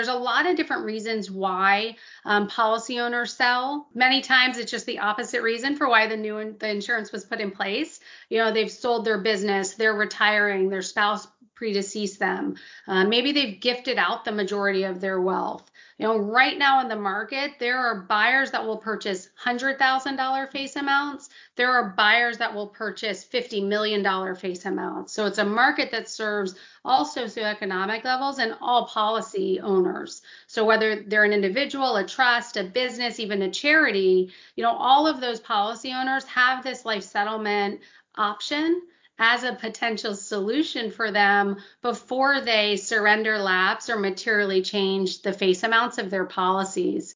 there's a lot of different reasons why um, policy owners sell. Many times it's just the opposite reason for why the new the insurance was put in place. You know, they've sold their business, they're retiring, their spouse predeceased them. Uh, maybe they've gifted out the majority of their wealth. You know, right now in the market, there are buyers that will purchase $100,000 face amounts. There are buyers that will purchase $50 million face amounts. So it's a market that serves all socioeconomic levels and all policy owners. So whether they're an individual, a trust, a business, even a charity, you know, all of those policy owners have this life settlement option as a potential solution for them before they surrender lapse or materially change the face amounts of their policies.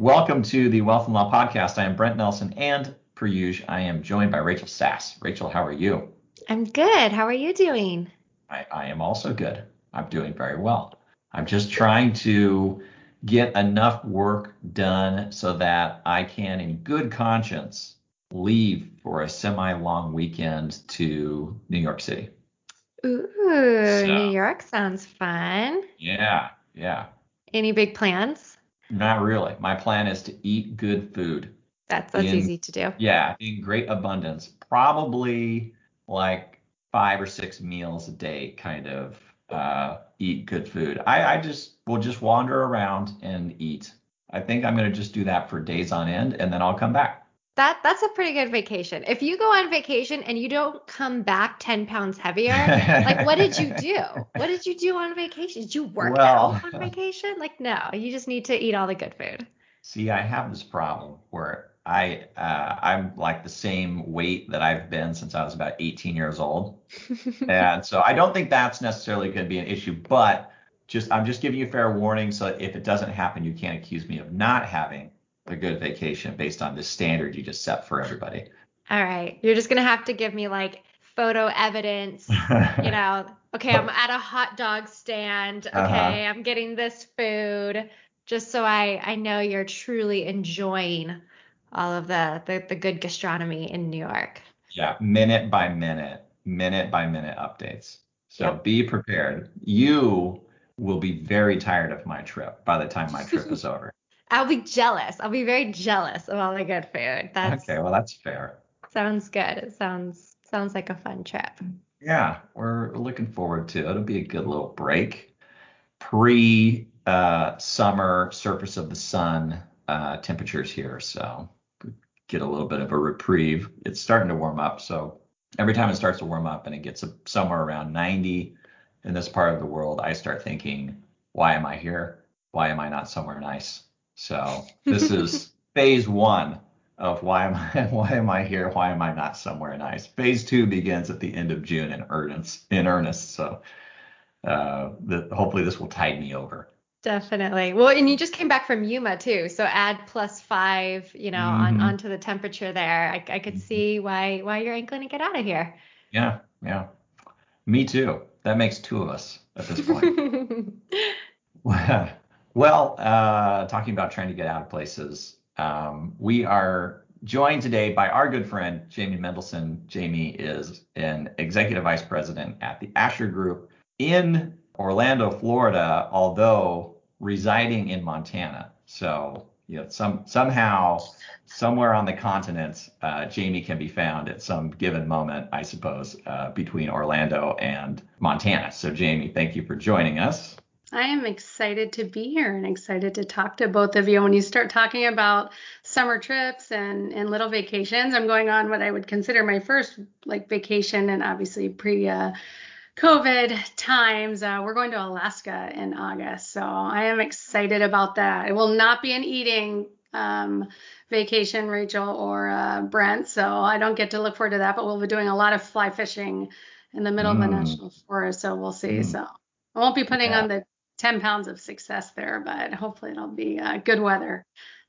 Welcome to the Wealth and Law Podcast. I am Brent Nelson, and per usual, I am joined by Rachel Sass. Rachel, how are you? I'm good. How are you doing? I, I am also good. I'm doing very well. I'm just trying to get enough work done so that I can, in good conscience, leave for a semi long weekend to New York City. Ooh, so, New York sounds fun. Yeah, yeah. Any big plans? Not really. My plan is to eat good food. That's that's in, easy to do. Yeah, in great abundance. Probably like five or six meals a day, kind of uh, eat good food. I, I just will just wander around and eat. I think I'm gonna just do that for days on end, and then I'll come back. That that's a pretty good vacation. If you go on vacation and you don't come back 10 pounds heavier, like what did you do? What did you do on vacation? Did you work well, out on vacation? Like no, you just need to eat all the good food. See, I have this problem where I uh, I'm like the same weight that I've been since I was about 18 years old, and so I don't think that's necessarily going to be an issue. But just I'm just giving you fair warning, so if it doesn't happen, you can't accuse me of not having a good vacation based on the standard you just set for everybody. All right, you're just gonna have to give me like photo evidence. you know, okay, I'm at a hot dog stand. Okay, uh-huh. I'm getting this food, just so I I know you're truly enjoying all of the, the, the good gastronomy in New York. Yeah, minute by minute, minute by minute updates. So yep. be prepared. You will be very tired of my trip by the time my trip is over. I'll be jealous. I'll be very jealous of all the good food. That's okay. Well, that's fair. Sounds good. It sounds sounds like a fun trip. Yeah, we're looking forward to it. It'll be a good little break. Pre uh, summer surface of the sun uh, temperatures here, so get a little bit of a reprieve. It's starting to warm up, so every time it starts to warm up and it gets somewhere around 90 in this part of the world, I start thinking, why am I here? Why am I not somewhere nice? So this is phase one of why am I why am I here? Why am I not somewhere nice? Phase two begins at the end of June in earnest. In earnest. So uh, the, hopefully this will tide me over. Definitely. Well, and you just came back from Yuma too, so add plus five, you know, mm-hmm. on onto the temperature there. I, I could mm-hmm. see why why you're going to get out of here. Yeah, yeah. Me too. That makes two of us at this point. well, uh, talking about trying to get out of places, um, we are joined today by our good friend Jamie Mendelson. Jamie is an executive vice president at the Ashar Group in Orlando, Florida, although residing in Montana. So, you know, some somehow somewhere on the continent, uh, Jamie can be found at some given moment, I suppose, uh, between Orlando and Montana. So, Jamie, thank you for joining us. I am excited to be here and excited to talk to both of you. When you start talking about summer trips and, and little vacations, I'm going on what I would consider my first like vacation and obviously pre uh, COVID times. Uh, we're going to Alaska in August, so I am excited about that. It will not be an eating um, vacation, Rachel or uh, Brent, so I don't get to look forward to that. But we'll be doing a lot of fly fishing in the middle mm. of the mm. national forest, so we'll see. Mm. So I won't be putting yeah. on the 10 pounds of success there, but hopefully it'll be uh, good weather.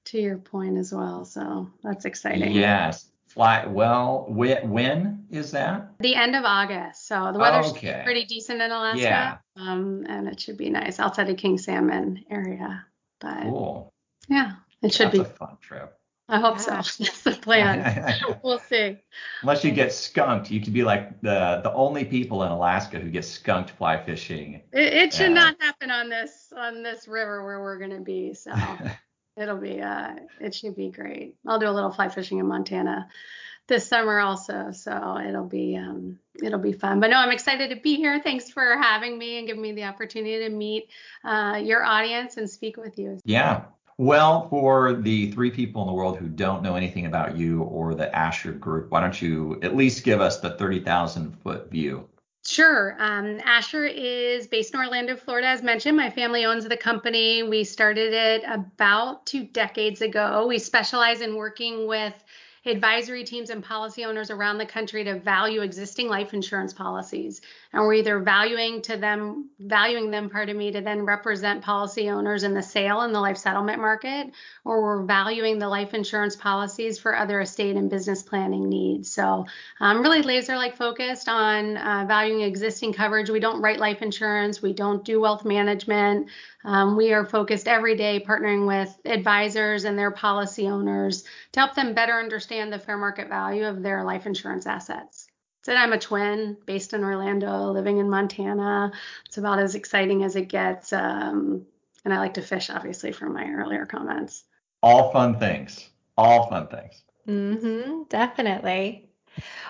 To your point as well, so that's exciting. Yes, Fly well. When is that? The end of August. So the weather's okay. pretty decent in Alaska. Yeah. Um, and it should be nice outside of King Salmon area. But cool. Yeah, it should That's be a fun trip. I hope so. That's the plan. we'll see. Unless you get skunked, you could be like the the only people in Alaska who get skunked fly fishing. It, it should uh, not happen on this on this river where we're gonna be. So it'll be uh it should be great. I'll do a little fly fishing in Montana this summer also. So it'll be um, it'll be fun. But no, I'm excited to be here. Thanks for having me and giving me the opportunity to meet uh, your audience and speak with you. Yeah. Well, for the three people in the world who don't know anything about you or the Ashar Group, why don't you at least give us the 30,000 foot view? Sure. Um, Ashar is based in Orlando, Florida, as mentioned. My family owns the company. We started it about two decades ago. We specialize in working with advisory teams and policy owners around the country to value existing life insurance policies. And we're either valuing to them, valuing them, pardon me, to then represent policy owners in the sale and the life settlement market, or we're valuing the life insurance policies for other estate and business planning needs. So I'm really laser like focused on uh, valuing existing coverage. We don't write life insurance, we don't do wealth management. Um, we are focused every day partnering with advisors and their policy owners to help them better understand the fair market value of their life insurance assets. So I'm a twin based in Orlando, living in Montana. It's about as exciting as it gets. Um, and I like to fish, obviously, from my earlier comments. All fun things. All fun things. Mm-hmm, definitely.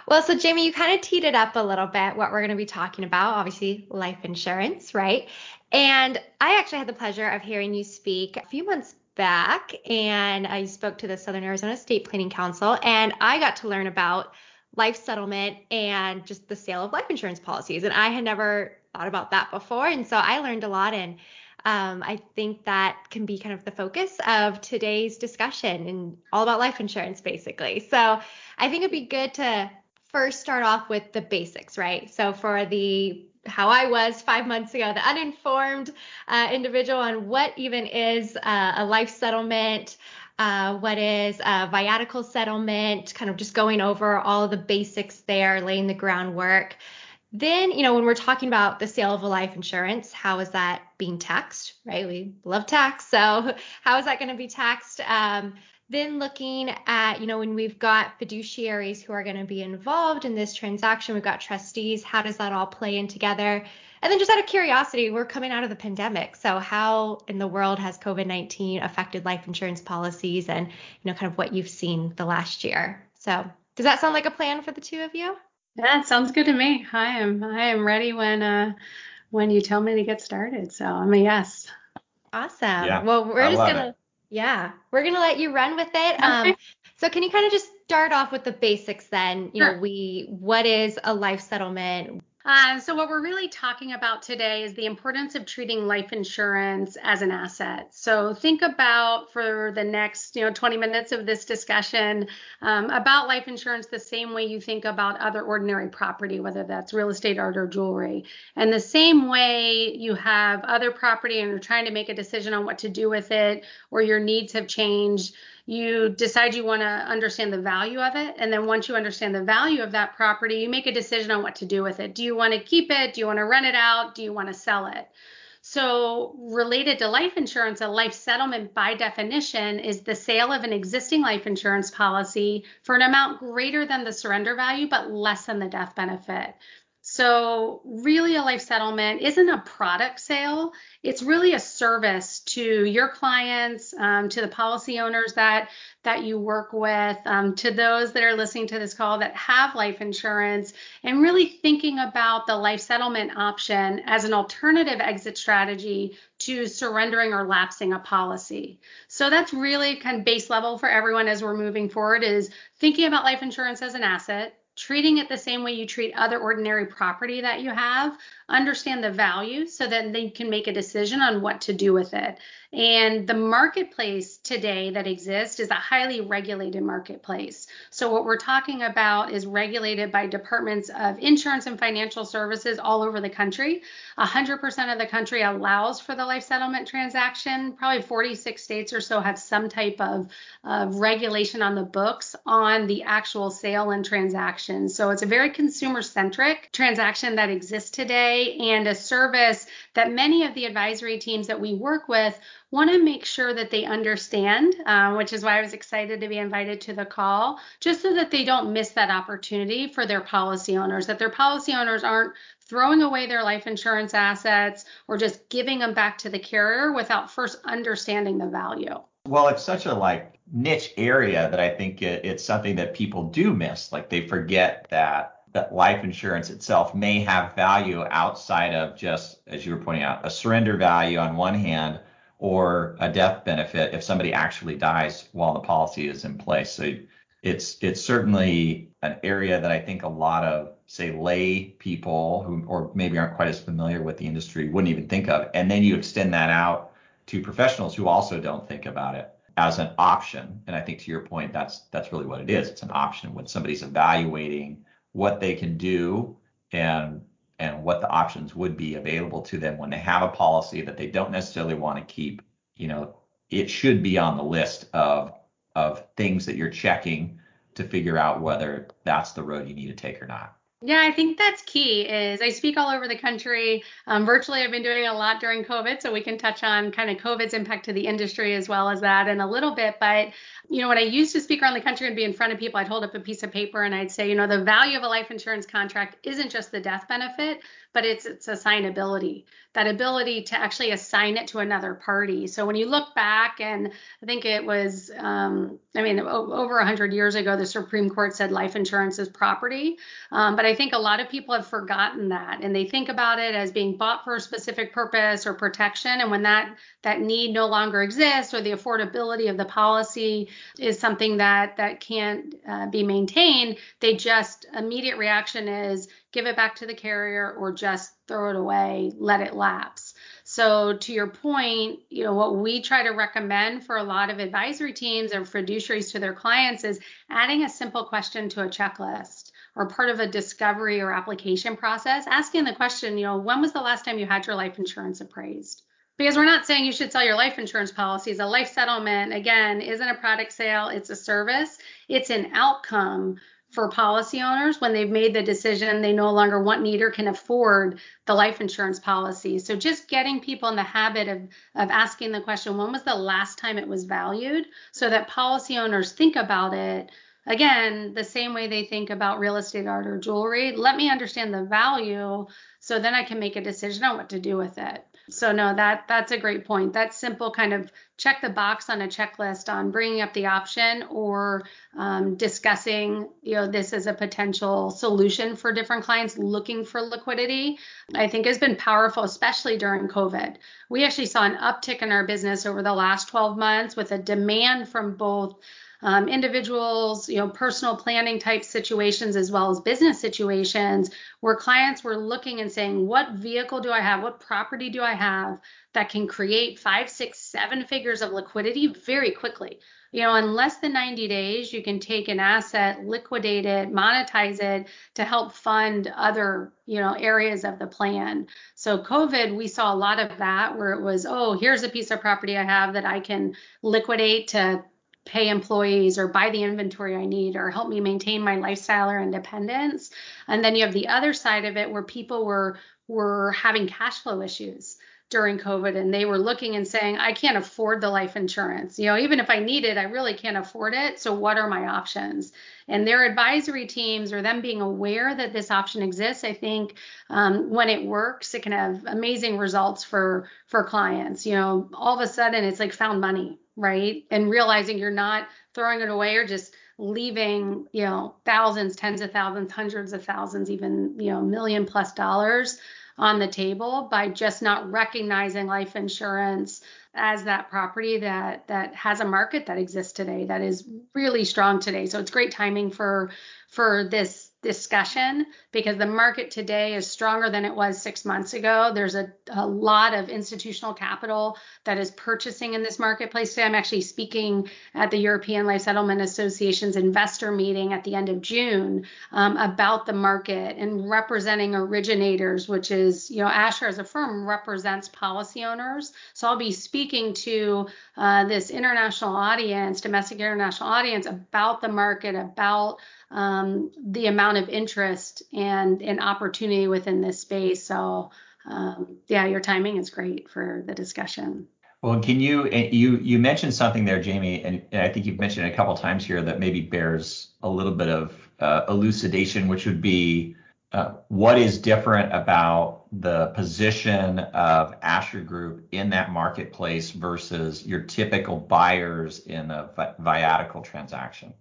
Well, so Jamie, you kind of teed it up a little bit what we're going to be talking about. Obviously, life insurance, right? And I actually had the pleasure of hearing you speak a few months back, and I spoke to the Southern Arizona Estate Planning Council, and I got to learn about life settlement and just the sale of life insurance policies. And I had never thought about that before. And so I learned a lot. And um, I think that can be kind of the focus of today's discussion and all about life insurance, basically. So I think it'd be good to first start off with the basics, right? So for the how I was five months ago, the uninformed uh, individual on what even is uh, a life settlement, uh, what is a viatical settlement, kind of just going over all the basics there, laying the groundwork. Then, you know, when we're talking about the sale of a life insurance, how is that being taxed, right? We love tax. So, how is that going to be taxed? Um, then looking at, you know, when we've got fiduciaries who are going to be involved in this transaction, we've got trustees, how does that all play in together? And then just out of curiosity, we're coming out of the pandemic. So how in the world has COVID-19 affected life insurance policies and, you know, kind of what you've seen the last year? So does that sound like a plan for the two of you? Yeah, it sounds good to me. I am I am ready when uh when you tell me to get started. So I'm a yes. Awesome. Yeah, well, we're I just gonna it. Yeah, we're gonna let you run with it. Um, so can you kind of just start off with the basics then? You know, we what is a life settlement? Uh, so, what we're really talking about today is the importance of treating life insurance as an asset. So, think about for the next, you know, 20 minutes of this discussion um, about life insurance the same way you think about other ordinary property, whether that's real estate, art, or jewelry. And the same way you have other property and you're trying to make a decision on what to do with it, or your needs have changed you decide you want to understand the value of it. And then once you understand the value of that property, you make a decision on what to do with it. Do you want to keep it? Do you want to rent it out? Do you want to sell it? So, related to life insurance, a life settlement by definition is the sale of an existing life insurance policy for an amount greater than the surrender value, but less than the death benefit. So, really, a life settlement isn't a product sale. It's really a service to your clients, um, to the policy owners that that you work with, um, to those that are listening to this call that have life insurance, and really thinking about the life settlement option as an alternative exit strategy to surrendering or lapsing a policy. So that's really kind of base level for everyone as we're moving forward is thinking about life insurance as an asset treating it the same way you treat other ordinary property that you have understand the value so that they can make a decision on what to do with it. And the marketplace today that exists is a highly regulated marketplace. So, what we're talking about is regulated by departments of insurance and financial services all over the country. 100% of the country allows for the life settlement transaction. Probably 46 states or so have some type of, of regulation on the books on the actual sale and transaction. So, it's a very consumer centric transaction that exists today and a service that many of the advisory teams that we work with want to make sure that they understand, um, which is why I was excited to be invited to the call, just so that they don't miss that opportunity for their policy owners, that their policy owners aren't throwing away their life insurance assets or just giving them back to the carrier without first understanding the value. Well, it's such a like niche area that I think it, it's something that people do miss. Like they forget that that life insurance itself may have value outside of just, as you were pointing out, a surrender value on one hand or a death benefit if somebody actually dies while the policy is in place. So it's it's certainly an area that I think a lot of say lay people who or maybe aren't quite as familiar with the industry wouldn't even think of. And then you extend that out to professionals who also don't think about it as an option. And I think to your point, that's that's really what it is. It's an option when somebody's evaluating what they can do and and what the options would be available to them when they have a policy that they don't necessarily want to keep, you know, it should be on the list of of things that you're checking to figure out whether that's the road you need to take or not. Yeah, I think that's key. Is I speak all over the country. Um, virtually, I've been doing a lot during COVID, so we can touch on kind of COVID's impact to the industry as well as that in a little bit. But you know, when I used to speak around the country and be in front of people, I'd hold up a piece of paper and I'd say, you know, the value of a life insurance contract isn't just the death benefit, but it's its assignability, that ability to actually assign it to another party. So when you look back, and I think it was, um, I mean, over 100 years ago, the Supreme Court said life insurance is property. Um, but I think a lot of people have forgotten that, and they think about it as being bought for a specific purpose or protection. And when that that need no longer exists, or the affordability of the policy is something that that can't uh, be maintained, they just immediate reaction is give it back to the carrier or just throw it away, let it lapse. So to your point, you know, what we try to recommend for a lot of advisory teams or fiduciaries to their clients is adding a simple question to a checklist or part of a discovery or application process, asking the question, you know, when was the last time you had your life insurance appraised? Because we're not saying you should sell your life insurance policies. A life settlement, again, isn't a product sale, it's a service. It's an outcome for policy owners when they've made the decision they no longer want, need, or can afford the life insurance policy. So just getting people in the habit of, of asking the question, when was the last time it was valued? So that policy owners think about it again the same way they think about real estate art or jewelry. Let me understand the value so then I can make a decision on what to do with it. So no, that that's a great point. That simple kind of check the box on a checklist on bringing up the option or um, discussing, you know, this as a potential solution for different clients looking for liquidity, I think has been powerful, especially during COVID. We actually saw an uptick in our business over the last 12 months with a demand from both um, individuals, you know, personal planning type situations as well as business situations where clients were looking and saying, what vehicle do I have? What property do I have that can create five, six, seven figures of liquidity very quickly? You know, in less than 90 days, you can take an asset, liquidate it, monetize it to help fund other, you know, areas of the plan. So COVID, we saw a lot of that where it was, oh, here's a piece of property I have that I can liquidate to pay employees or buy the inventory I need or help me maintain my lifestyle or independence. And then you have the other side of it where people were were having cash flow issues during COVID and they were looking and saying, I can't afford the life insurance. You know, even if I need it, I really can't afford it. So what are my options? And their advisory teams or them being aware that this option exists, I think um, when it works, it can have amazing results for for clients. You know, all of a sudden it's like found money right? And realizing you're not throwing it away or just leaving, you know, thousands, tens of thousands, hundreds of thousands, even, you know, million plus dollars on the table by just not recognizing life insurance as that property that that has a market that exists today that is really strong today. So it's great timing for for this discussion because the market today is stronger than it was six months ago. There's a, a lot of institutional capital that is purchasing in this marketplace today. I'm actually speaking at the European Life Settlement Association's investor meeting at the end of June um, about the market and representing originators, which is, you know, Ashar as a firm represents policy owners. So I'll be speaking to uh, this international audience, domestic international audience, about the market, about um, the amount of interest and, and opportunity within this space. So, um, yeah, your timing is great for the discussion. Well, can you you you mentioned something there, Jamie, and, I think you've mentioned it a couple times here that maybe bears a little bit of uh, elucidation, which would be uh, what is different about the position of Ashar Group in that marketplace versus your typical buyers in a viatical transaction?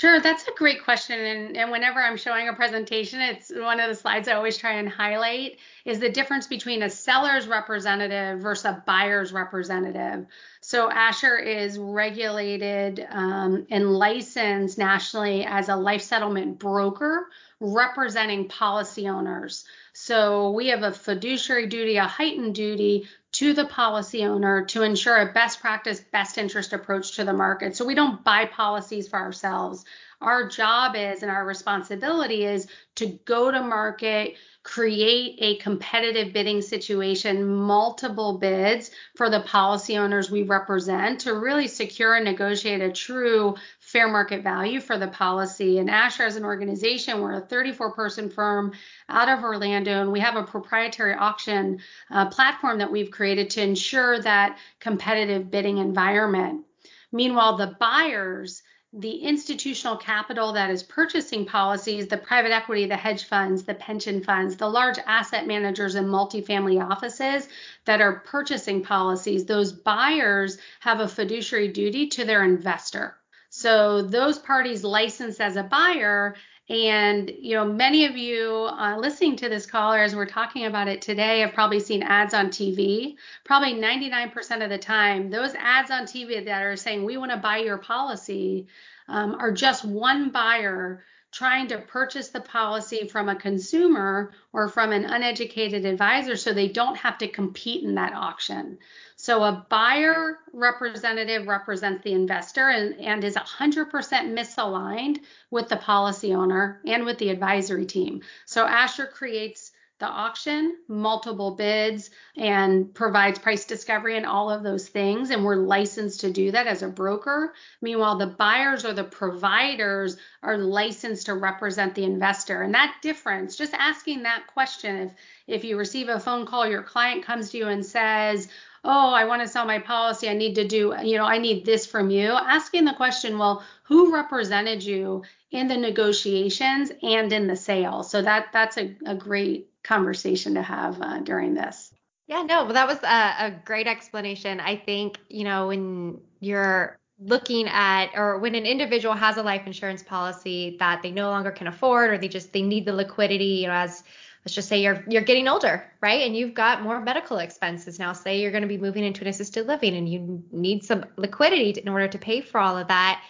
Sure, that's a great question. And, and whenever I'm showing a presentation, it's one of the slides I always try and highlight is the difference between a seller's representative versus a buyer's representative. So Ashar is regulated um, and licensed nationally as a life settlement broker representing policy owners. So we have a fiduciary duty, a heightened duty to the policy owner to ensure a best practice, best interest approach to the market. So we don't buy policies for ourselves. Our job is and our responsibility is to go to market, create a competitive bidding situation, multiple bids for the policy owners we represent to really secure and negotiate a true fair market value for the policy. And Ashar, as an organization, we're a 34 person firm out of Orlando, and we have a proprietary auction uh, platform that we've created to ensure that competitive bidding environment. Meanwhile, the buyers, the institutional capital that is purchasing policies, the private equity, the hedge funds, the pension funds, the large asset managers and multifamily offices that are purchasing policies, those buyers have a fiduciary duty to their investor. So those parties licensed as a buyer and you know, many of you uh, listening to this caller as we're talking about it today have probably seen ads on TV. Probably 99% of the time, those ads on TV that are saying we want to buy your policy um, are just one buyer trying to purchase the policy from a consumer or from an uneducated advisor so they don't have to compete in that auction. So a buyer representative represents the investor and, and is 100% misaligned with the policy owner and with the advisory team. So Ashar creates the auction, multiple bids, and provides price discovery and all of those things. And we're licensed to do that as a broker. Meanwhile, the buyers or the providers are licensed to represent the investor. And that difference, just asking that question, if if you receive a phone call, your client comes to you and says, oh, I want to sell my policy. I need to do, you know, I need this from you. Asking the question, well, who represented you in the negotiations and in the sale? So that that's a, a great conversation to have uh, during this. Yeah, no, well, that was a, a great explanation. I think, you know, when you're looking at or when an individual has a life insurance policy that they no longer can afford or they just they need the liquidity you know as let's just say you're you're getting older right and you've got more medical expenses now say you're going to be moving into an assisted living and you need some liquidity in order to pay for all of that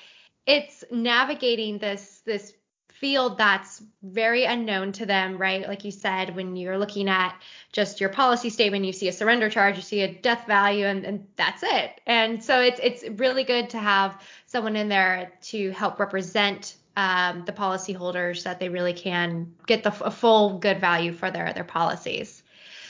it's navigating this this field that's very unknown to them, right? Like you said, when you're looking at just your policy statement, you see a surrender charge, you see a death value, and, and that's it. And so it's it's really good to have someone in there to help represent um, the policyholders that they really can get the a full good value for their their policies.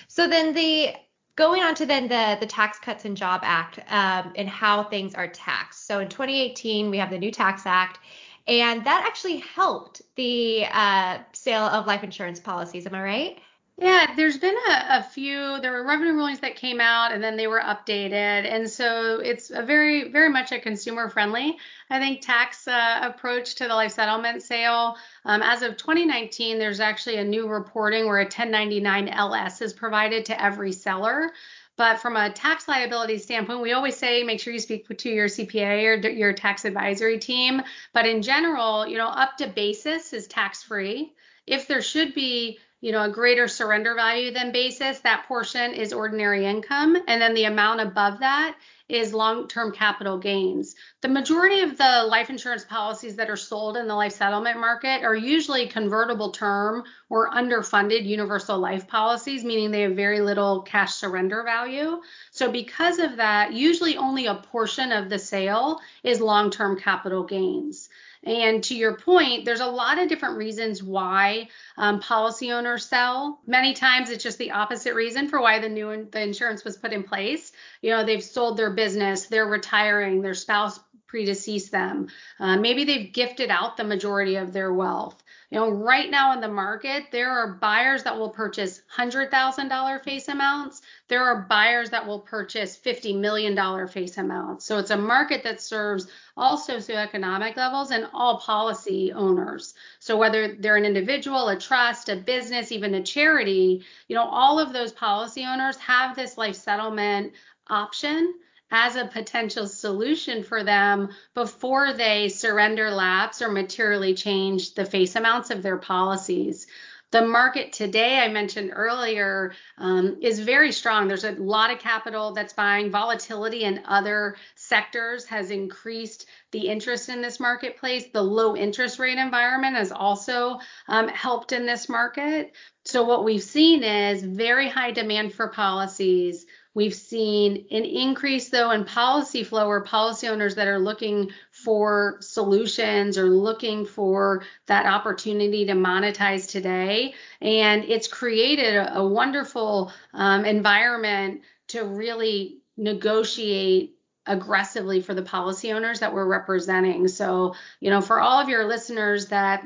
So then the going on to then the the Tax Cuts and Job Act um, and how things are taxed. So in 2018 we have the new Tax Act and that actually helped the uh, sale of life insurance policies. Am I right? Yeah, there's been a, a, few. There were revenue rulings that came out, and then they were updated, and so it's a very, very much a consumer friendly, I think, tax uh, approach to the life settlement sale. Um, as of 2019, there's actually a new reporting where a 1099 LS is provided to every seller. But from a tax liability standpoint, we always say make sure you speak to your CPA or your tax advisory team. But in general, you know, up to basis is tax free. If there should be you know, a greater surrender value than basis, that portion is ordinary income. And then the amount above that is long term capital gains. The majority of the life insurance policies that are sold in the life settlement market are usually convertible term or underfunded universal life policies, meaning they have very little cash surrender value. So, because of that, usually only a portion of the sale is long term capital gains. And to your point, there's a lot of different reasons why um, policy owners sell. Many times it's just the opposite reason for why the new the insurance was put in place. You know, they've sold their business, they're retiring, their spouse predeceased them. Uh, maybe they've gifted out the majority of their wealth. You know, right now in the market, there are buyers that will purchase $100,000 face amounts. There are buyers that will purchase $50 million face amounts. So it's a market that serves all socioeconomic levels and all policy owners. So whether they're an individual, a trust, a business, even a charity, you know, all of those policy owners have this life settlement option as a potential solution for them before they surrender lapse or materially change the face amounts of their policies. The market today, I mentioned earlier, um, is very strong. There's a lot of capital that's buying. Volatility in other sectors has increased the interest in this marketplace. The low interest rate environment has also um, helped in this market. So, what we've seen is very high demand for policies We've seen an increase, though, in policy flow or policy owners that are looking for solutions or looking for that opportunity to monetize today. And it's created a, a wonderful um, environment to really negotiate aggressively for the policy owners that we're representing. So, you know, for all of your listeners that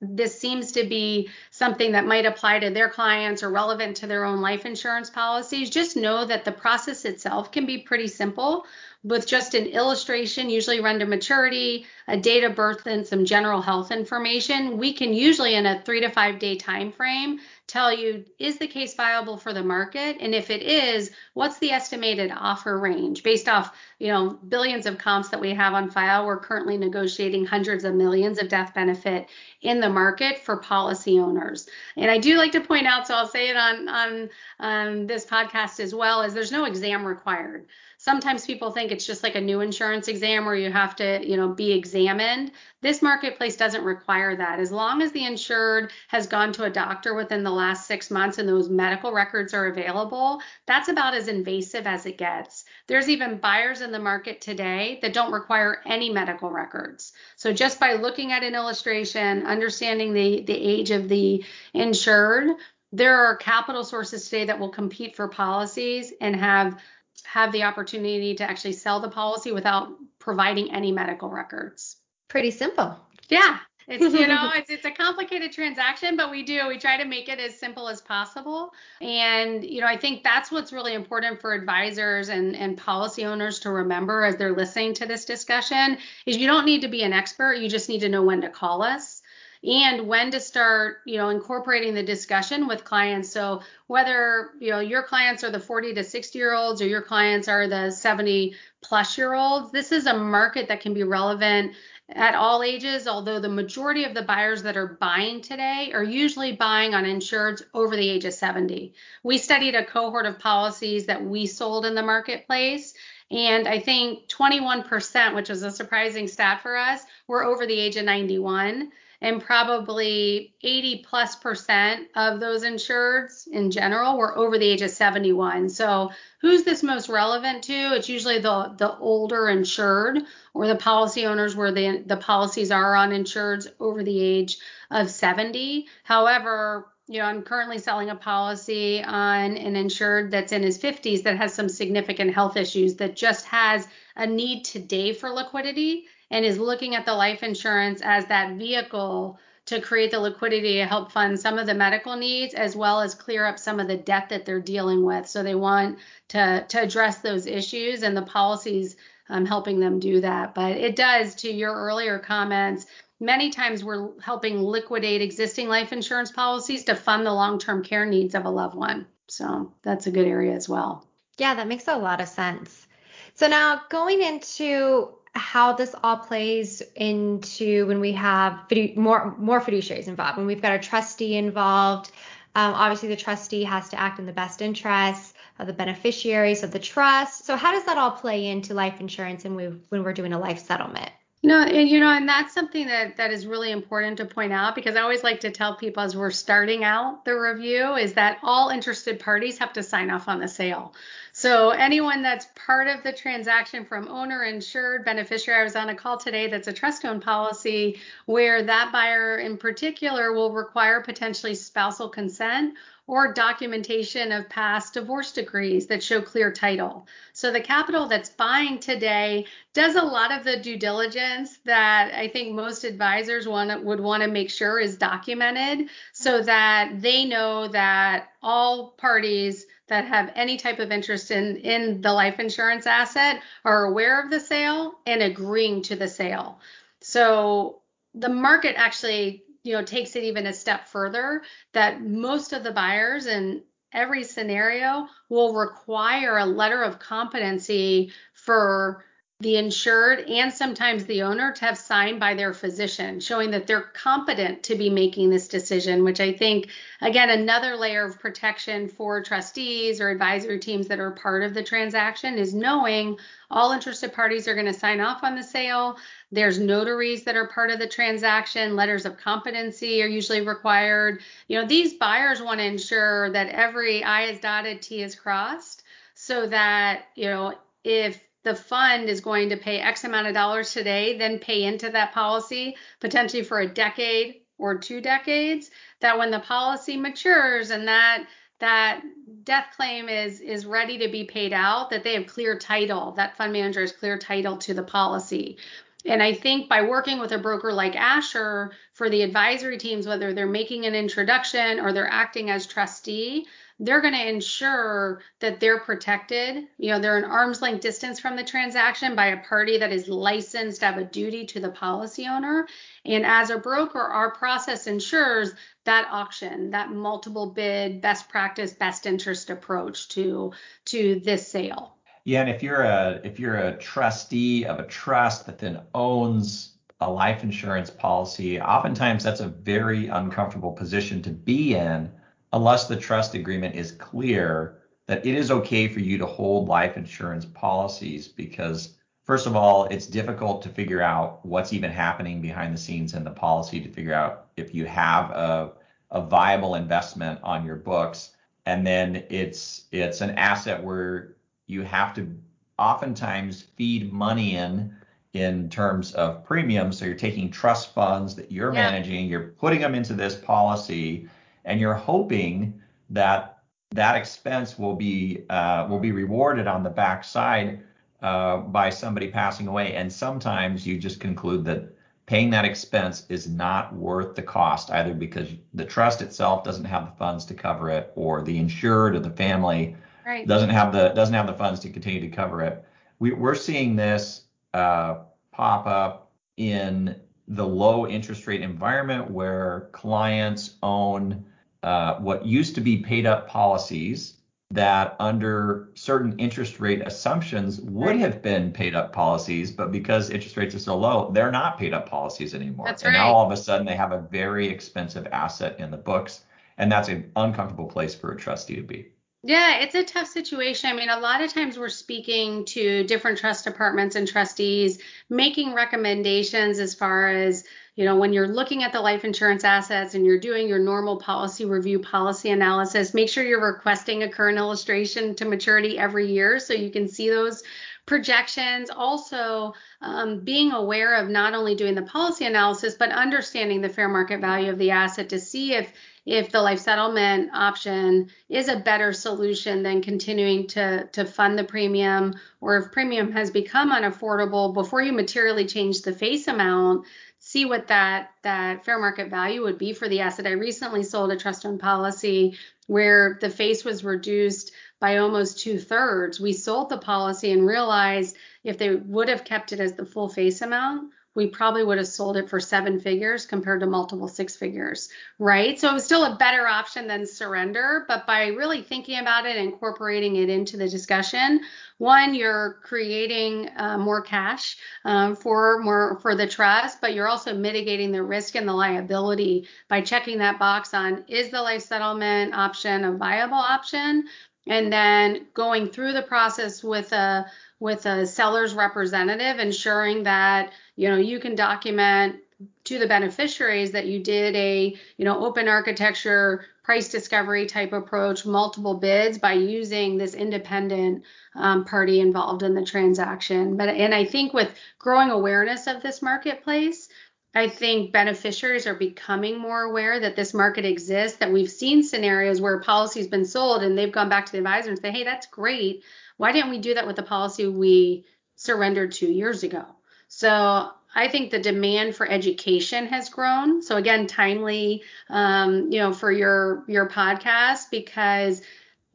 this seems to be something that might apply to their clients or relevant to their own life insurance policies, just know that the process itself can be pretty simple with just an illustration, usually run to maturity, a date of birth, and some general health information. We can usually, in a three to five day time frame, tell you is the case viable for the market? And if it is what's the estimated offer range? Based off you know billions of comps that we have on file we're currently negotiating hundreds of millions of death benefit in the market for policy owners and i do like to point out so i'll say it on on um, this podcast as well is there's no exam required sometimes people think it's just like a new insurance exam where you have to, you know, be examined. This marketplace doesn't require that. As long as the insured has gone to a doctor within the last six months and those medical records are available, that's about as invasive as it gets. There's even buyers in the market today that don't require any medical records. So just by looking at an illustration, understanding the, the age of the insured, there are capital sources today that will compete for policies and have have the opportunity to actually sell the policy without providing any medical records. Pretty simple. Yeah. It's you know it's it's a complicated transaction, but we do we try to make it as simple as possible. And you know I think that's what's really important for advisors and and policy owners to remember as they're listening to this discussion is you don't need to be an expert, you just need to know when to call us and when to start, you know, incorporating the discussion with clients. So whether, you know, your clients are the 40 to 60 year olds or your clients are the 70 plus year olds, this is a market that can be relevant at all ages, although the majority of the buyers that are buying today are usually buying on insureds over the age of 70. We studied a cohort of policies that we sold in the marketplace. And I think 21%, which was a surprising stat for us, were over the age of 91 and probably 80 plus percent of those insureds in general were over the age of 71. So who's this most relevant to? It's usually the the older insured or the policy owners where the the policies are on insureds over the age of 70. However, you know, I'm currently selling a policy on an insured that's in his 50s that has some significant health issues that just has a need today for liquidity and is looking at the life insurance as that vehicle to create the liquidity to help fund some of the medical needs as well as clear up some of the debt that they're dealing with. So they want to to address those issues and the policies um, helping them do that. But it does, to your earlier comments, many times we're helping liquidate existing life insurance policies to fund the long-term care needs of a loved one. So that's a good area as well. Yeah, that makes a lot of sense. So now going into how this all plays into when we have fidu- more more fiduciaries involved, when we've got a trustee involved. Um, obviously, the trustee has to act in the best interests of the beneficiaries of the trust. So, how does that all play into life insurance and we, when we're doing a life settlement? No, and you know, and that's something that that is really important to point out because I always like to tell people as we're starting out the review is that all interested parties have to sign off on the sale. So anyone that's part of the transaction from owner, insured, beneficiary, I was on a call today that's a trust owned policy where that buyer in particular will require potentially spousal consent or documentation of past divorce decrees that show clear title. So the capital that's buying today does a lot of the due diligence that I think most advisors want would want to make sure is documented so that they know that all parties that have any type of interest in in the life insurance asset are aware of the sale and agreeing to the sale. So the market actually you know takes it even a step further that most of the buyers in every scenario will require a letter of competency for the insured and sometimes the owner to have signed by their physician, showing that they're competent to be making this decision, which I think, again, another layer of protection for trustees or advisory teams that are part of the transaction is knowing all interested parties are going to sign off on the sale. There's notaries that are part of the transaction, letters of competency are usually required. You know, these buyers want to ensure that every I is dotted, T is crossed, so that, you know, if the fund is going to pay X amount of dollars today, then pay into that policy potentially for a decade or two decades, that when the policy matures and that that death claim is is ready to be paid out, that they have clear title, that fund manager has clear title to the policy. And I think by working with a broker like Ashar for the advisory teams, whether they're making an introduction or they're acting as trustee, they're going to ensure that they're protected. You know, they're an arm's length distance from the transaction by a party that is licensed to have a duty to the policy owner. And as a broker, our process ensures that auction, that multiple bid, best practice, best interest approach to to this sale. Yeah, and if you're a if you're a trustee of a trust that then owns a life insurance policy, oftentimes that's a very uncomfortable position to be in unless the trust agreement is clear that it is okay for you to hold life insurance policies because first of all it's difficult to figure out what's even happening behind the scenes in the policy to figure out if you have a, a viable investment on your books and then it's it's an asset where you have to oftentimes feed money in in terms of premiums so you're taking trust funds that you're yeah. managing you're putting them into this policy and you're hoping that that expense will be uh, will be rewarded on the backside uh, by somebody passing away. And sometimes you just conclude that paying that expense is not worth the cost, either because the trust itself doesn't have the funds to cover it, or the insured or the family right. doesn't have the doesn't have the funds to continue to cover it. We, we're seeing this uh, pop up in the low interest rate environment where clients own uh, what used to be paid up policies that under certain interest rate assumptions would have been paid up policies, but because interest rates are so low, they're not paid up policies anymore. That's and right. now all of a sudden they have a very expensive asset in the books. And that's an uncomfortable place for a trustee to be. Yeah, it's a tough situation. I mean, a lot of times we're speaking to different trust departments and trustees, making recommendations as far as you know, when you're looking at the life insurance assets and you're doing your normal policy review, policy analysis, make sure you're requesting a current illustration to maturity every year so you can see those projections. Also, um, being aware of not only doing the policy analysis, but understanding the fair market value of the asset to see if if the life settlement option is a better solution than continuing to to fund the premium or if premium has become unaffordable before you materially change the face amount see what that that fair market value would be for the asset. I recently sold a trust fund policy where the face was reduced by almost two thirds. We sold the policy and realized if they would have kept it as the full face amount, we probably would have sold it for seven figures compared to multiple six figures, right? So it was still a better option than surrender. But by really thinking about it, incorporating it into the discussion, one, you're creating uh, more cash um, for more for the trust, but you're also mitigating the risk and the liability by checking that box on is the life settlement option a viable option, and then going through the process with a with a seller's representative, ensuring that you know you can document to the beneficiaries that you did a you know open architecture price discovery type approach multiple bids by using this independent um, party involved in the transaction but and i think with growing awareness of this marketplace I think beneficiaries are becoming more aware that this market exists, that we've seen scenarios where a policy's been sold and they've gone back to the advisor and say, hey, that's great. Why didn't we do that with the policy we surrendered two years ago? So I think the demand for education has grown. So again, timely, um, you know, for your your podcast because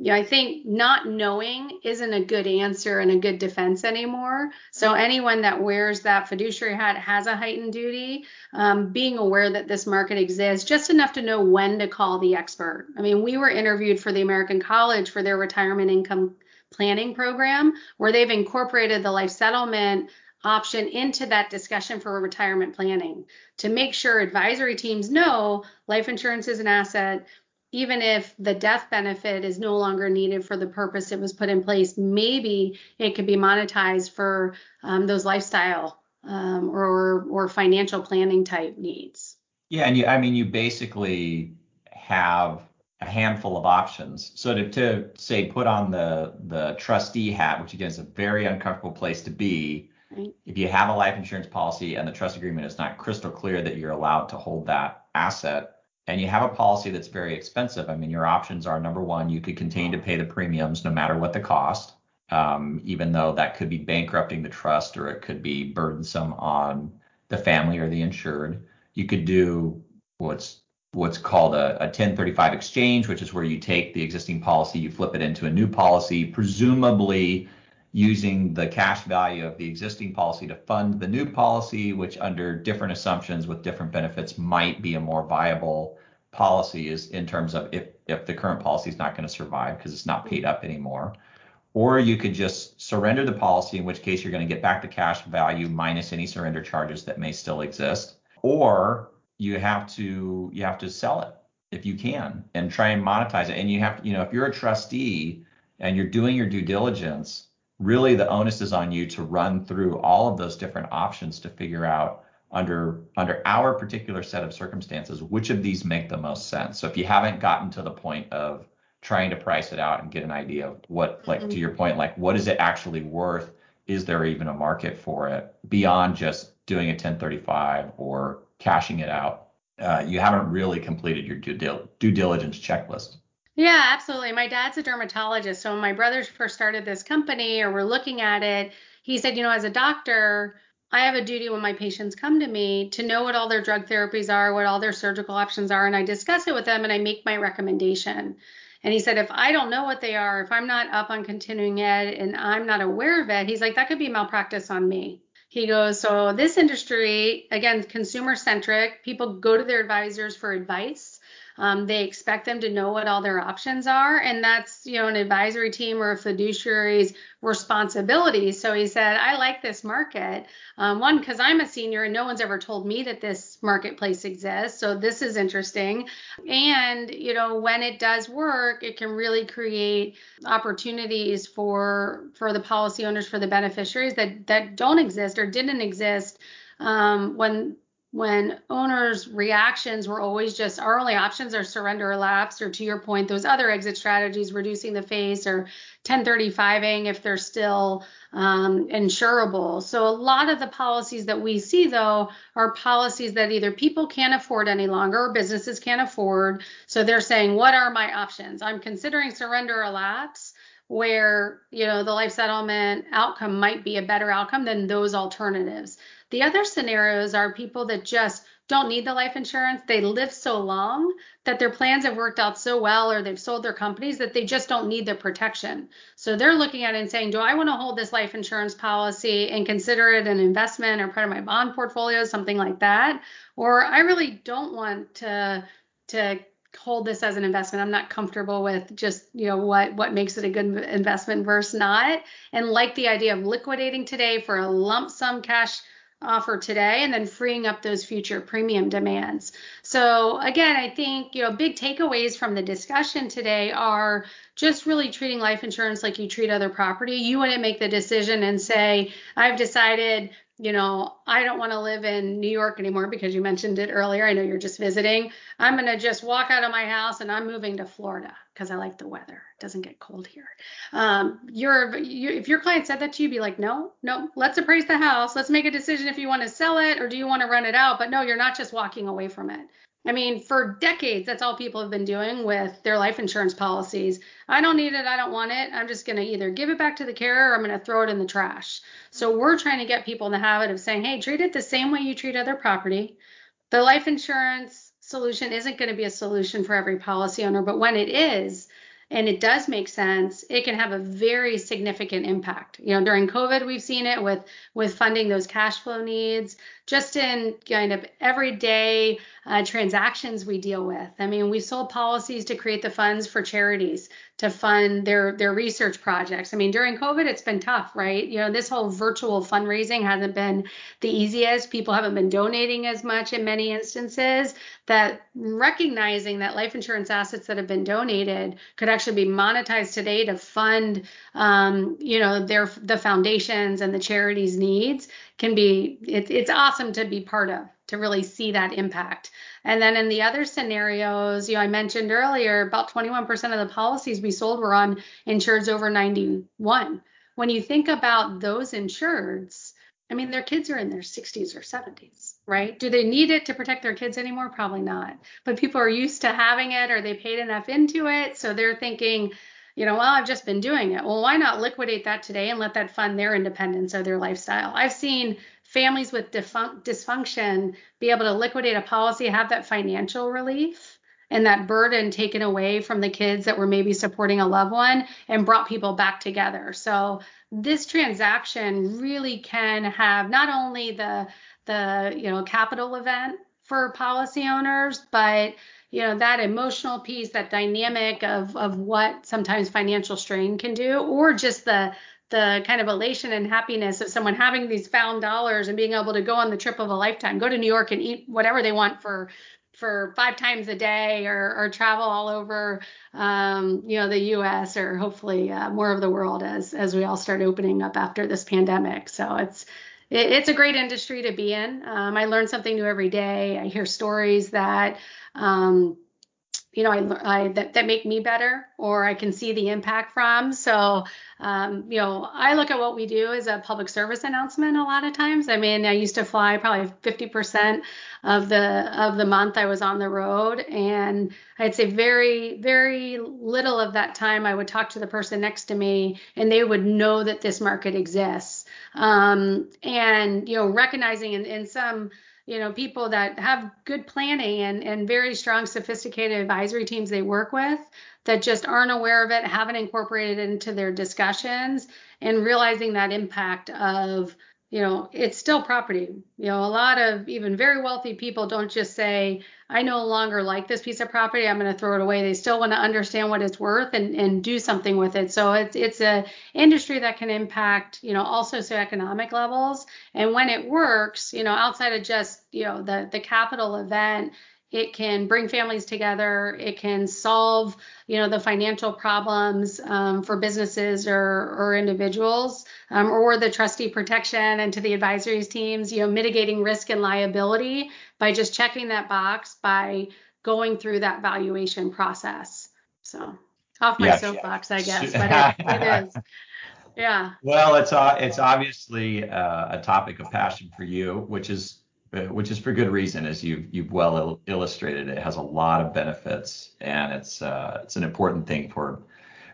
yeah, I think not knowing isn't a good answer and a good defense anymore. So anyone that wears that fiduciary hat has a heightened duty. Um, being aware that this market exists, just enough to know when to call the expert. I mean, we were interviewed for the American College for their retirement income planning program, where they've incorporated the life settlement option into that discussion for retirement planning to make sure advisory teams know life insurance is an asset even if the death benefit is no longer needed for the purpose it was put in place, maybe it could be monetized for um, those lifestyle um, or or financial planning type needs. Yeah, and you, I mean, you basically have a handful of options. So to, to say put on the the trustee hat, which again is a very uncomfortable place to be. Right. If you have a life insurance policy and the trust agreement is not crystal clear that you're allowed to hold that asset, and you have a policy that's very expensive, I mean, your options are number one, you could continue to pay the premiums no matter what the cost, um, even though that could be bankrupting the trust or it could be burdensome on the family or the insured. You could do what's what's called a, a 1035 exchange, which is where you take the existing policy, you flip it into a new policy, presumably using the cash value of the existing policy to fund the new policy, which under different assumptions with different benefits might be a more viable policy is in terms of if if the current policy is not going to survive because it's not paid up anymore. Or you could just surrender the policy, in which case you're going to get back the cash value minus any surrender charges that may still exist. Or you have to you have to sell it if you can and try and monetize it. And you have you know, if you're a trustee and you're doing your due diligence, really the onus is on you to run through all of those different options to figure out under under our particular set of circumstances which of these make the most sense so if you haven't gotten to the point of trying to price it out and get an idea of what like mm-hmm. to your point like what is it actually worth is there even a market for it beyond just doing a 1035 or cashing it out uh, you haven't really completed your due, dil- due diligence checklist yeah, absolutely. My dad's a dermatologist. So when my brothers first started this company or were looking at it, he said, you know, as a doctor, I have a duty when my patients come to me to know what all their drug therapies are, what all their surgical options are, and I discuss it with them and I make my recommendation. And he said, if I don't know what they are, if I'm not up on continuing ed and I'm not aware of it, he's like, that could be malpractice on me. He goes, so this industry, again, consumer centric, people go to their advisors for advice um, they expect them to know what all their options are, and that's you know an advisory team or a fiduciary's responsibility. So he said, I like this market. Um, one, because I'm a senior and no one's ever told me that this marketplace exists. So this is interesting. And, you know, when it does work, it can really create opportunities for for the policy owners, for the beneficiaries that that don't exist or didn't exist um, when when owners' reactions were always just our only options are surrender or lapse, or to your point, those other exit strategies, reducing the face or 1035ing if they're still um, insurable. So a lot of the policies that we see though are policies that either people can't afford any longer or businesses can't afford. So they're saying, what are my options? I'm considering surrender or lapse where you know the life settlement outcome might be a better outcome than those alternatives. The other scenarios are people that just don't need the life insurance. They live so long that their plans have worked out so well or they've sold their companies that they just don't need the protection. So they're looking at it and saying, Do I want to hold this life insurance policy and consider it an investment or part of my bond portfolio, something like that? Or I really don't want to to hold this as an investment. I'm not comfortable with just, you know, what what makes it a good investment versus not. And like the idea of liquidating today for a lump sum cash offer today and then freeing up those future premium demands. So again, I think, you know, big takeaways from the discussion today are just really treating life insurance like you treat other property. You wouldn't make the decision and say, I've decided, you know, I don't want to live in New York anymore because you mentioned it earlier. I know you're just visiting. I'm going to just walk out of my house and I'm moving to Florida because I like the weather. It doesn't get cold here. Um, you're, you, if your client said that to you, be like, no, no, let's appraise the house. Let's make a decision if you want to sell it or do you want to rent it out. But no, you're not just walking away from it. I mean, for decades, that's all people have been doing with their life insurance policies. I don't need it. I don't want it. I'm just going to either give it back to the carrier or I'm going to throw it in the trash. So we're trying to get people in the habit of saying, hey, treat it the same way you treat other property. The life insurance solution isn't going to be a solution for every policy owner, but when it is, and it does make sense, it can have a very significant impact. You know, during COVID, we've seen it with with funding those cash flow needs, just in kind of everyday uh, transactions we deal with. I mean, we sold policies to create the funds for charities to fund their their research projects. I mean, during COVID, it's been tough, right? You know, this whole virtual fundraising hasn't been the easiest. People haven't been donating as much in many instances. That recognizing that life insurance assets that have been donated could actually be monetized today to fund, um, you know, their the foundations and the charities needs can be. It, it's awesome to be part of to really see that impact. And then in the other scenarios, you know, I mentioned earlier, about 21% of the policies we sold were on insureds over 91. When you think about those insureds, I mean, their kids are in their 60s or 70s, right? Do they need it to protect their kids anymore? Probably not. But people are used to having it or they paid enough into it. So they're thinking, you know, well, I've just been doing it. Well, why not liquidate that today and let that fund their independence or their lifestyle? I've seen families with dysfunction be able to liquidate a policy, have that financial relief and that burden taken away from the kids that were maybe supporting a loved one and brought people back together. So this transaction really can have not only the the you know capital event for policy owners, but you know that emotional piece, that dynamic of of what sometimes financial strain can do, or just the the kind of elation and happiness of someone having these found dollars and being able to go on the trip of a lifetime, go to New York and eat whatever they want for for five times a day or, or travel all over um, you know the US or hopefully uh, more of the world as as we all start opening up after this pandemic. So it's it, it's a great industry to be in um, I learn something new every day I hear stories that um, you know, I, I that, that make me better or I can see the impact from. So, um, you know, I look at what we do as a public service announcement a lot of times. I mean, I used to fly probably 50% of the of the month I was on the road, and I'd say very very little of that time I would talk to the person next to me, and they would know that this market exists. Um, and you know, recognizing in, in some you know people that have good planning and, and very strong sophisticated advisory teams they work with that just aren't aware of it haven't incorporated it into their discussions and realizing that impact of you know, it's still property. You know, a lot of even very wealthy people don't just say, I no longer like this piece of property, I'm going to throw it away. They still want to understand what it's worth and, and do something with it. So it's it's a industry that can impact, you know, all socioeconomic levels. And when it works, you know, outside of just, you know, the the capital event, it can bring families together. It can solve, you know, the financial problems um, for businesses or, or individuals, um, or the trustee protection and to the advisories teams, you know, mitigating risk and liability by just checking that box by going through that valuation process. So off my yeah, soapbox, yeah. I guess, but it, it is. Yeah. Well, it's uh, it's obviously uh, a topic of passion for you, which is uh, which is for good reason, as you've you've well il- illustrated. It has a lot of benefits, and it's uh, it's an important thing for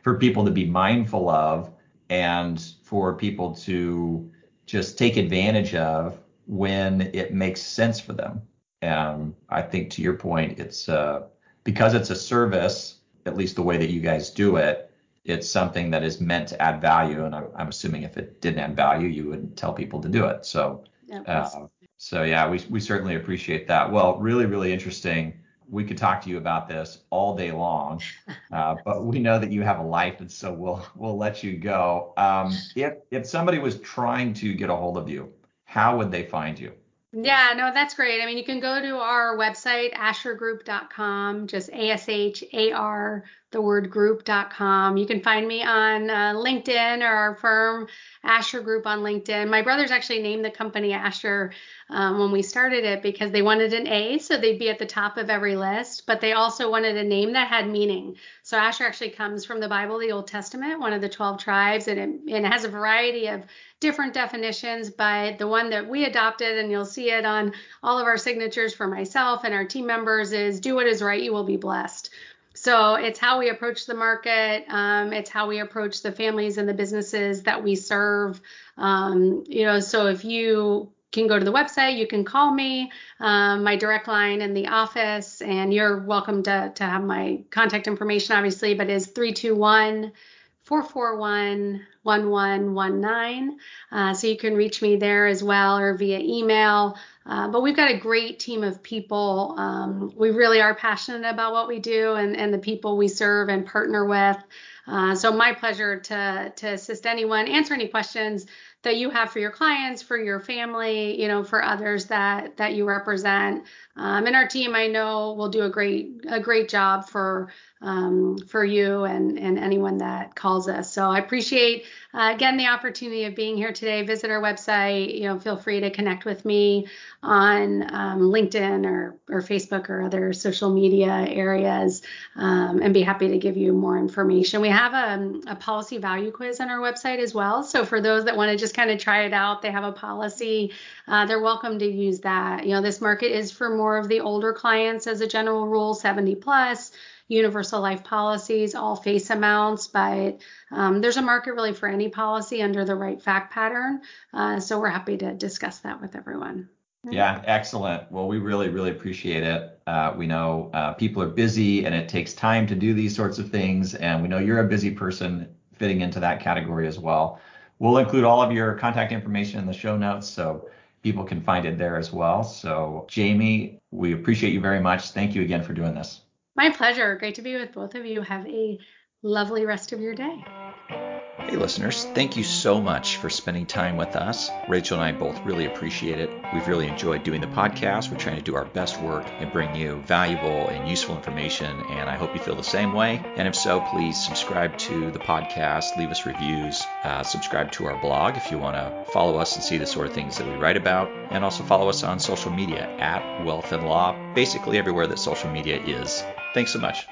for people to be mindful of, and for people to just take advantage of when it makes sense for them. And I think to your point, it's uh, because it's a service, at least the way that you guys do it, it's something that is meant to add value. And I'm, I'm assuming if it didn't add value, you wouldn't tell people to do it. So. Yeah, so yeah, we we certainly appreciate that. Well, really, really interesting. We could talk to you about this all day long, uh, but we know that you have a life, and so we'll we'll let you go. Um, if if somebody was trying to get a hold of you, how would they find you? Yeah, no, that's great. I mean, you can go to our website, ashargroup.com, just A S H A R the word group.com. You can find me on uh, LinkedIn or our firm Ashar Group on LinkedIn. My brothers actually named the company Ashar um, when we started it because they wanted an A, so they'd be at the top of every list, but they also wanted a name that had meaning. So Asher actually comes from the Bible, the Old Testament, one of the 12 tribes, and it, and it has a variety of different definitions, but the one that we adopted, and you'll see it on all of our signatures for myself and our team members, is do what is right, you will be blessed. So it's how we approach the market. Um, it's how we approach the families and the businesses that we serve. Um, you know, so if you can go to the website, you can call me, um, my direct line in the office, and you're welcome to to have my contact information, obviously, but is 321 441 1119. Uh, so you can reach me there as well or via email. Uh, but we've got a great team of people. Um, we really are passionate about what we do and, and the people we serve and partner with. Uh, so my pleasure to to assist anyone, answer any questions that you have for your clients, for your family, you know, for others that that you represent. Um, and our team, I know, will do a great a great job for um, for you and and anyone that calls us. So I appreciate uh, again the opportunity of being here today. Visit our website. You know, feel free to connect with me on um, LinkedIn or or Facebook or other social media areas, um, and be happy to give you more information. We have a, a policy value quiz on our website as well. So for those that want to just kind of try it out, they have a policy. Uh, they're welcome to use that. You know, this market is for more of the older clients as a general rule, 70 plus universal life policies, all face amounts, but um, there's a market really for any policy under the right fact pattern. Uh, so we're happy to discuss that with everyone. Yeah, excellent. Well, we really, really appreciate it. Uh, we know uh, people are busy and it takes time to do these sorts of things. And we know you're a busy person fitting into that category as well. We'll include all of your contact information in the show notes so people can find it there as well. So, Jamie, we appreciate you very much. Thank you again for doing this. My pleasure. Great to be with both of you. Have a lovely rest of your day. Hey, listeners, thank you so much for spending time with us. Rachel and I both really appreciate it. We've really enjoyed doing the podcast. We're trying to do our best work and bring you valuable and useful information, and I hope you feel the same way. And if so, please subscribe to the podcast, leave us reviews, uh, subscribe to our blog if you want to follow us and see the sort of things that we write about, and also follow us on social media at Wealth and Law, basically everywhere that social media is. Thanks so much.